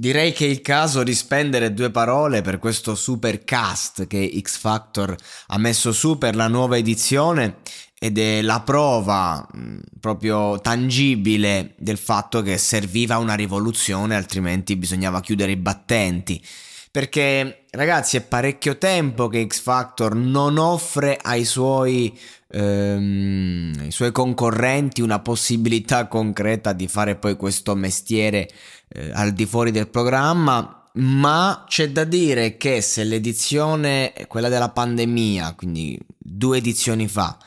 Direi che è il caso di spendere due parole per questo super cast che X Factor ha messo su per la nuova edizione ed è la prova mh, proprio tangibile del fatto che serviva una rivoluzione, altrimenti bisognava chiudere i battenti. Perché ragazzi è parecchio tempo che X Factor non offre ai suoi, ehm, ai suoi concorrenti una possibilità concreta di fare poi questo mestiere eh, al di fuori del programma, ma c'è da dire che se l'edizione, quella della pandemia, quindi due edizioni fa,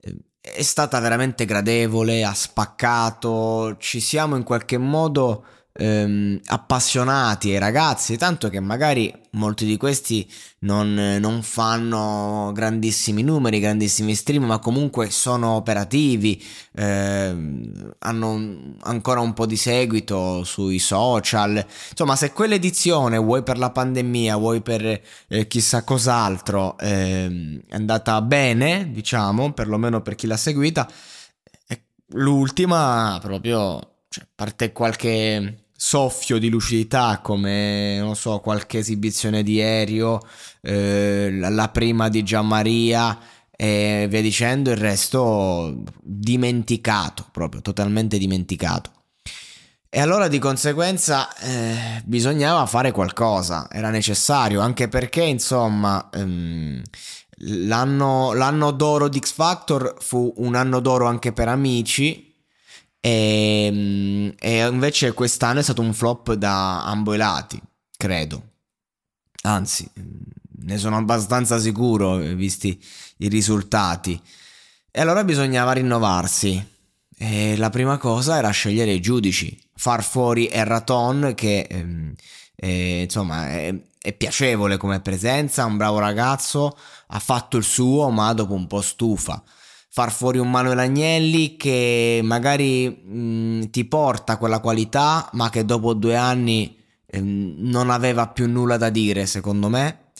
eh, è stata veramente gradevole, ha spaccato, ci siamo in qualche modo ehm, appassionati ai ragazzi, tanto che magari molti di questi non, non, fanno grandissimi numeri, grandissimi stream, ma comunque sono operativi, ehm, hanno ancora un po' di seguito sui social. Insomma, se quell'edizione, vuoi per la pandemia, vuoi per eh, chissà cos'altro, ehm, è andata bene, diciamo, perlomeno per chi l'ha seguita, l'ultima proprio, cioè, parte qualche soffio di lucidità come non so qualche esibizione di aereo eh, la prima di Gianmaria e via dicendo il resto dimenticato proprio totalmente dimenticato. E allora di conseguenza eh, bisognava fare qualcosa era necessario anche perché insomma ehm, l'anno, l'anno d'oro di X Factor fu un anno d'oro anche per amici e, ehm, e invece quest'anno è stato un flop da ambo i lati, credo. Anzi, ne sono abbastanza sicuro, visti i risultati. E allora bisognava rinnovarsi. E la prima cosa era scegliere i giudici, far fuori Erraton che ehm, è, insomma è, è, piacevole come presenza, un bravo ragazzo, ha fatto il suo ma dopo un po' stufa far fuori un Manuel Agnelli che magari mh, ti porta quella qualità, ma che dopo due anni eh, non aveva più nulla da dire, secondo me.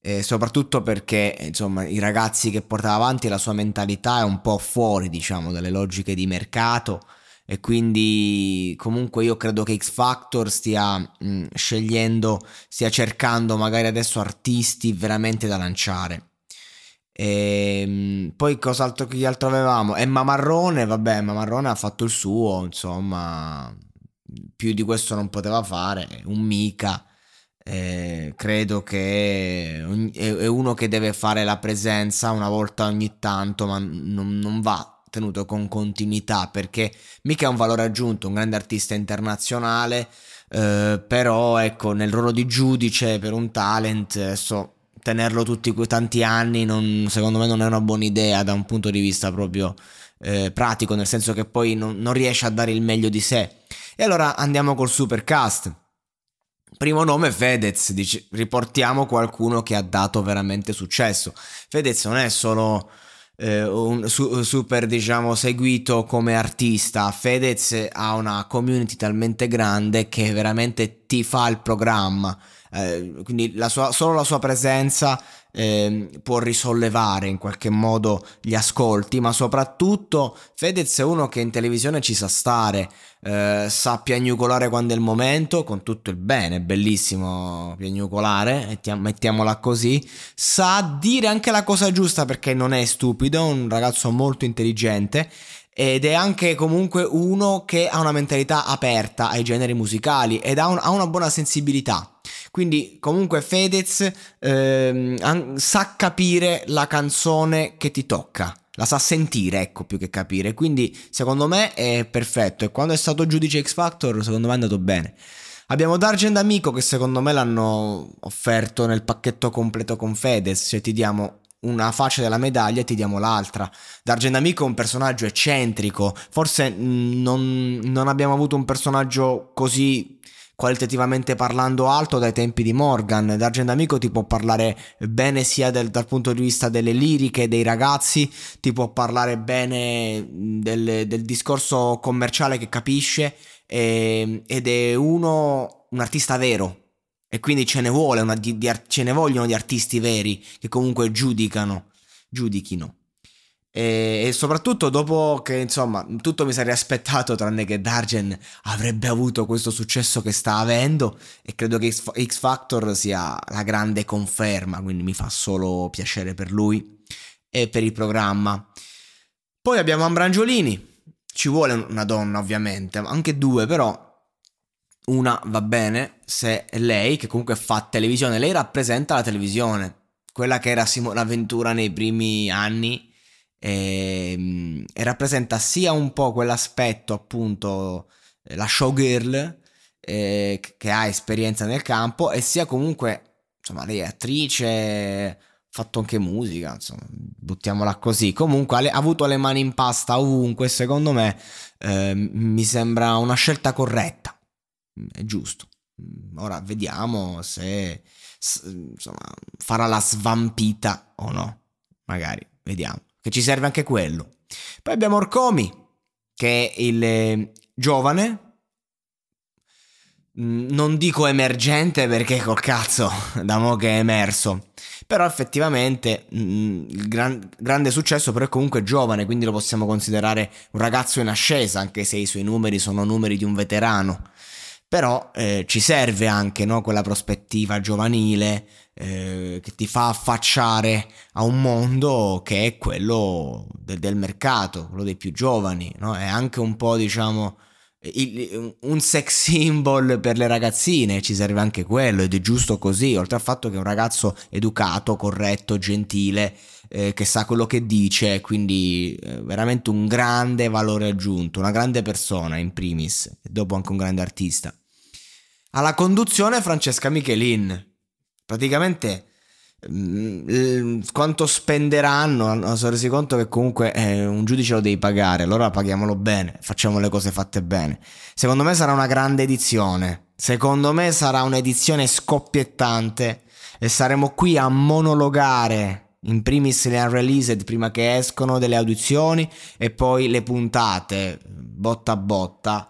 E soprattutto perché insomma i ragazzi che portava avanti la sua mentalità è un po' fuori diciamo dalle logiche di mercato e quindi comunque io credo che X Factor stia mh, scegliendo stia cercando magari adesso artisti veramente da lanciare e ehm, poi cos'altro che altro avevamo? Emma Marrone, vabbè, Emma Marrone ha fatto il suo, insomma, più di questo non poteva fare, un mica. Eh, credo che è uno che deve fare la presenza una volta ogni tanto, ma non, non va tenuto con continuità perché mica è un valore aggiunto, un grande artista internazionale. Eh, però ecco nel ruolo di giudice per un talent adesso tenerlo tutti quei tanti anni non, secondo me non è una buona idea da un punto di vista proprio eh, pratico, nel senso che poi non, non, riesce a dare il meglio di sé. E allora andiamo col supercast. Primo nome Fedez, dice, riportiamo qualcuno che ha dato veramente successo. Fedez non è solo eh, un su, super diciamo seguito come artista, Fedez ha una community talmente grande che veramente ti fa il programma. Eh, quindi la sua, solo la sua presenza eh, può risollevare in qualche modo gli ascolti, ma soprattutto Fedez è uno che in televisione ci sa stare, eh, sa piagnucolare quando è il momento, con tutto il bene, bellissimo piagnucolare, mettiamola così, sa dire anche la cosa giusta perché non è stupido, è un ragazzo molto intelligente ed è anche comunque uno che ha una mentalità aperta ai generi musicali ed ha, un, ha una buona sensibilità. Quindi comunque Fedez ehm, sa capire la canzone che ti tocca. La sa sentire, ecco, più che capire. Quindi secondo me è perfetto. E quando è stato giudice X Factor, secondo me è andato bene. Abbiamo Dargent Amico che secondo me l'hanno offerto nel pacchetto completo con Fedez. Cioè ti diamo una faccia della medaglia e ti diamo l'altra. Dargent Amico è un personaggio eccentrico. Forse non, non abbiamo avuto un personaggio così qualitativamente parlando alto dai tempi di Morgan. D'Argent Amico ti può parlare bene sia del, dal punto di vista delle liriche dei ragazzi, ti può parlare bene del, del discorso commerciale che capisce e, ed è uno un artista vero. E quindi ce ne vuole una, di, di, ce ne vogliono di artisti veri che comunque giudicano, giudichino. E, e, soprattutto dopo che insomma tutto mi sarei aspettato tranne che Dargen avrebbe avuto questo successo che sta avendo e credo che X, Factor sia la grande conferma quindi mi fa solo piacere per lui e per il programma. Poi abbiamo Ambrangiolini ci vuole una donna ovviamente anche due però una va bene se è lei che comunque fa televisione lei rappresenta la televisione quella che era Simona Ventura nei primi anni e, ehm, e rappresenta sia un po' quell'aspetto appunto eh, la showgirl eh, che ha esperienza nel campo e sia comunque insomma lei è attrice ha fatto anche musica insomma buttiamola così. Comunque ha avuto le mani in pasta ovunque secondo me eh, mi sembra una scelta corretta. È giusto. Ora vediamo se insomma farà la svampita o no. Magari vediamo che ci serve anche quello. Poi abbiamo Orcomi, che è il eh, giovane, mm, non dico emergente perché col cazzo da mo' che è emerso, però effettivamente mm, il gran, grande successo però è comunque giovane, quindi lo possiamo considerare un ragazzo in ascesa, anche se i suoi numeri sono numeri di un veterano. Però eh, ci serve anche no, quella prospettiva giovanile eh, che ti fa affacciare a un mondo che è quello de- del mercato, quello dei più giovani, no? è anche un po' diciamo il, un sex symbol per le ragazzine, ci serve anche quello ed è giusto così, oltre al fatto che è un ragazzo educato, corretto, gentile, eh, che sa quello che dice, quindi eh, veramente un grande valore aggiunto, una grande persona in primis, e dopo anche un grande artista. Alla conduzione Francesca Michelin, praticamente mm, quanto spenderanno sono resi conto che comunque eh, un giudice lo devi pagare allora paghiamolo bene facciamo le cose fatte bene secondo me sarà una grande edizione secondo me sarà un'edizione scoppiettante e saremo qui a monologare in primis le unreleased prima che escono delle audizioni e poi le puntate botta a botta.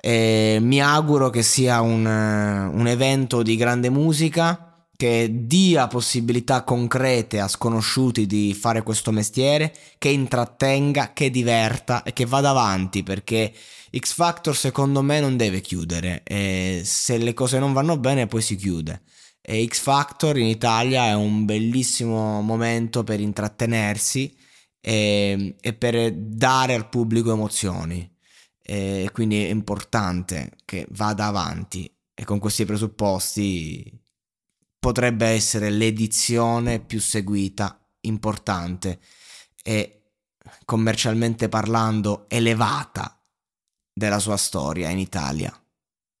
E mi auguro che sia un, un evento di grande musica che dia possibilità concrete a sconosciuti di fare questo mestiere, che intrattenga, che diverta e che vada avanti perché X Factor secondo me non deve chiudere e se le cose non vanno bene poi si chiude. E X Factor in Italia è un bellissimo momento per intrattenersi e, e per dare al pubblico emozioni. E quindi è importante che vada avanti e con questi presupposti potrebbe essere l'edizione più seguita, importante e commercialmente parlando elevata della sua storia in Italia.